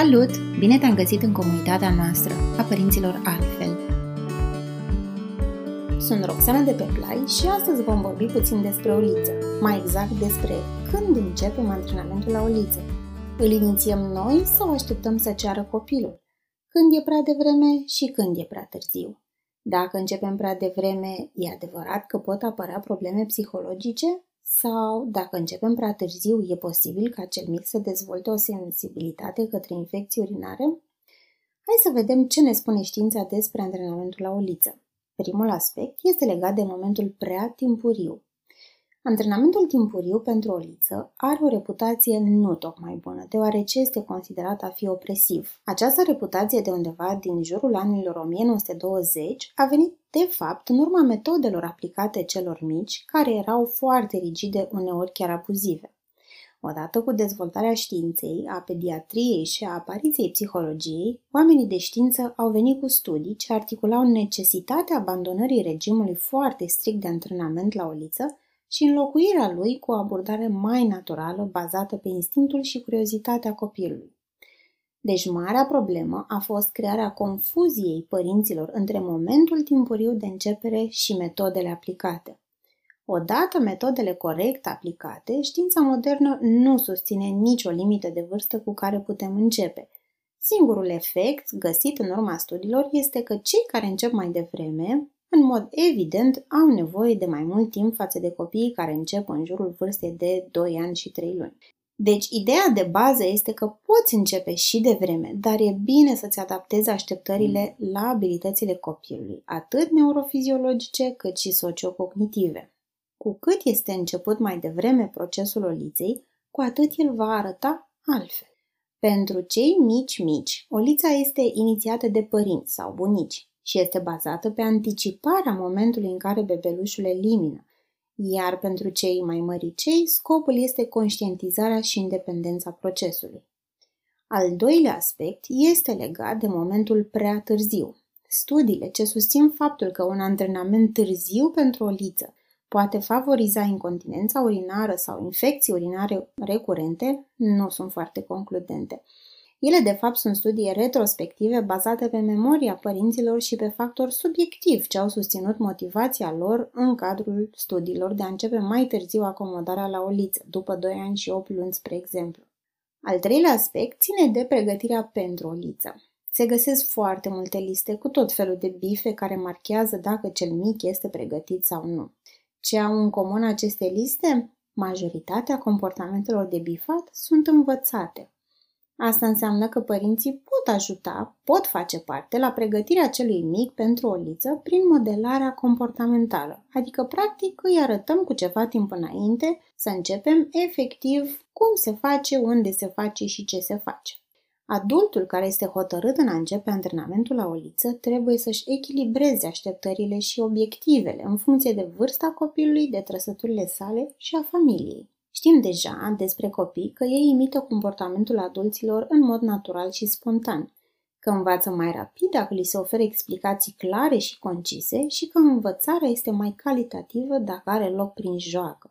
Salut! Bine te-am găsit în comunitatea noastră a părinților altfel. Sunt Roxana de pe Play și astăzi vom vorbi puțin despre Oliță, mai exact despre când începem antrenamentul la Oliță. Îl inițiem noi sau așteptăm să ceară copilul? Când e prea devreme și când e prea târziu? Dacă începem prea devreme, e adevărat că pot apărea probleme psihologice sau, dacă începem prea târziu, e posibil ca cel mic să dezvolte o sensibilitate către infecții urinare? Hai să vedem ce ne spune știința despre antrenamentul la oliță. Primul aspect este legat de momentul prea timpuriu. Antrenamentul timpuriu pentru o liță are o reputație nu tocmai bună, deoarece este considerat a fi opresiv. Această reputație de undeva din jurul anilor 1920 a venit de fapt în urma metodelor aplicate celor mici, care erau foarte rigide, uneori chiar abuzive. Odată cu dezvoltarea științei, a pediatriei și a apariției psihologiei, oamenii de știință au venit cu studii ce articulau necesitatea abandonării regimului foarte strict de antrenament la o liță și înlocuirea lui cu o abordare mai naturală bazată pe instinctul și curiozitatea copilului. Deci marea problemă a fost crearea confuziei părinților între momentul timpuriu de începere și metodele aplicate. Odată metodele corect aplicate, știința modernă nu susține nicio limită de vârstă cu care putem începe. Singurul efect găsit în urma studiilor este că cei care încep mai devreme în mod evident, au nevoie de mai mult timp față de copiii care încep în jurul vârstei de 2 ani și 3 luni. Deci, ideea de bază este că poți începe și de vreme, dar e bine să-ți adaptezi așteptările la abilitățile copilului, atât neurofiziologice cât și sociocognitive. Cu cât este început mai devreme procesul oliței, cu atât el va arăta altfel. Pentru cei mici-mici, olița este inițiată de părinți sau bunici și este bazată pe anticiparea momentului în care bebelușul elimină, iar pentru cei mai măricei, scopul este conștientizarea și independența procesului. Al doilea aspect este legat de momentul prea târziu. Studiile ce susțin faptul că un antrenament târziu pentru o liță poate favoriza incontinența urinară sau infecții urinare recurente nu sunt foarte concludente. Ele, de fapt, sunt studii retrospective bazate pe memoria părinților și pe factori subiectivi ce au susținut motivația lor în cadrul studiilor de a începe mai târziu acomodarea la o liță, după 2 ani și 8 luni, spre exemplu. Al treilea aspect ține de pregătirea pentru o liță. Se găsesc foarte multe liste cu tot felul de bife care marchează dacă cel mic este pregătit sau nu. Ce au în comun aceste liste? Majoritatea comportamentelor de bifat sunt învățate. Asta înseamnă că părinții pot ajuta, pot face parte la pregătirea celui mic pentru o liță prin modelarea comportamentală, adică practic îi arătăm cu ceva timp înainte să începem efectiv cum se face, unde se face și ce se face. Adultul care este hotărât în a începe antrenamentul la o liță trebuie să-și echilibreze așteptările și obiectivele în funcție de vârsta copilului, de trăsăturile sale și a familiei. Știm deja despre copii că ei imită comportamentul adulților în mod natural și spontan, că învață mai rapid dacă li se oferă explicații clare și concise și că învățarea este mai calitativă dacă are loc prin joacă.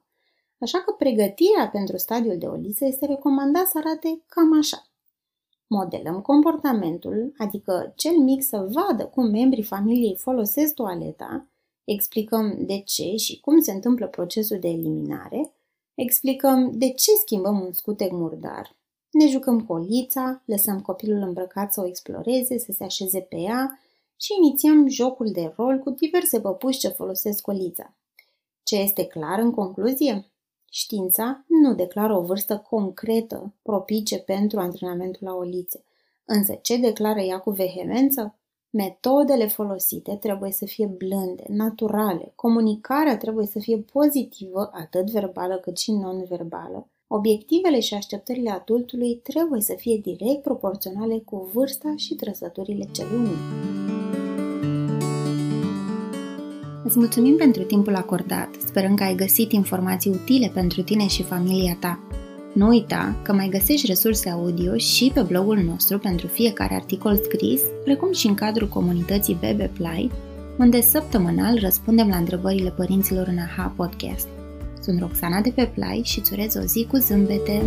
Așa că pregătirea pentru stadiul de oliță este recomandat să arate cam așa. Modelăm comportamentul, adică cel mic să vadă cum membrii familiei folosesc toaleta, explicăm de ce și cum se întâmplă procesul de eliminare, Explicăm de ce schimbăm un scutec murdar. Ne jucăm cu olița, lăsăm copilul îmbrăcat să o exploreze, să se așeze pe ea și inițiem jocul de rol cu diverse păpuși ce folosesc olița. Ce este clar în concluzie? Știința nu declară o vârstă concretă propice pentru antrenamentul la olițe, însă ce declară ea cu vehemență? Metodele folosite trebuie să fie blânde, naturale, comunicarea trebuie să fie pozitivă, atât verbală cât și non-verbală, obiectivele și așteptările adultului trebuie să fie direct proporționale cu vârsta și trăsăturile celui mic. Îți mulțumim pentru timpul acordat, sperăm că ai găsit informații utile pentru tine și familia ta. Nu uita că mai găsești resurse audio și pe blogul nostru pentru fiecare articol scris, precum și în cadrul comunității Bebe Play, unde săptămânal răspundem la întrebările părinților în AHA Podcast. Sunt Roxana de pe Play și îți urez o zi cu zâmbete!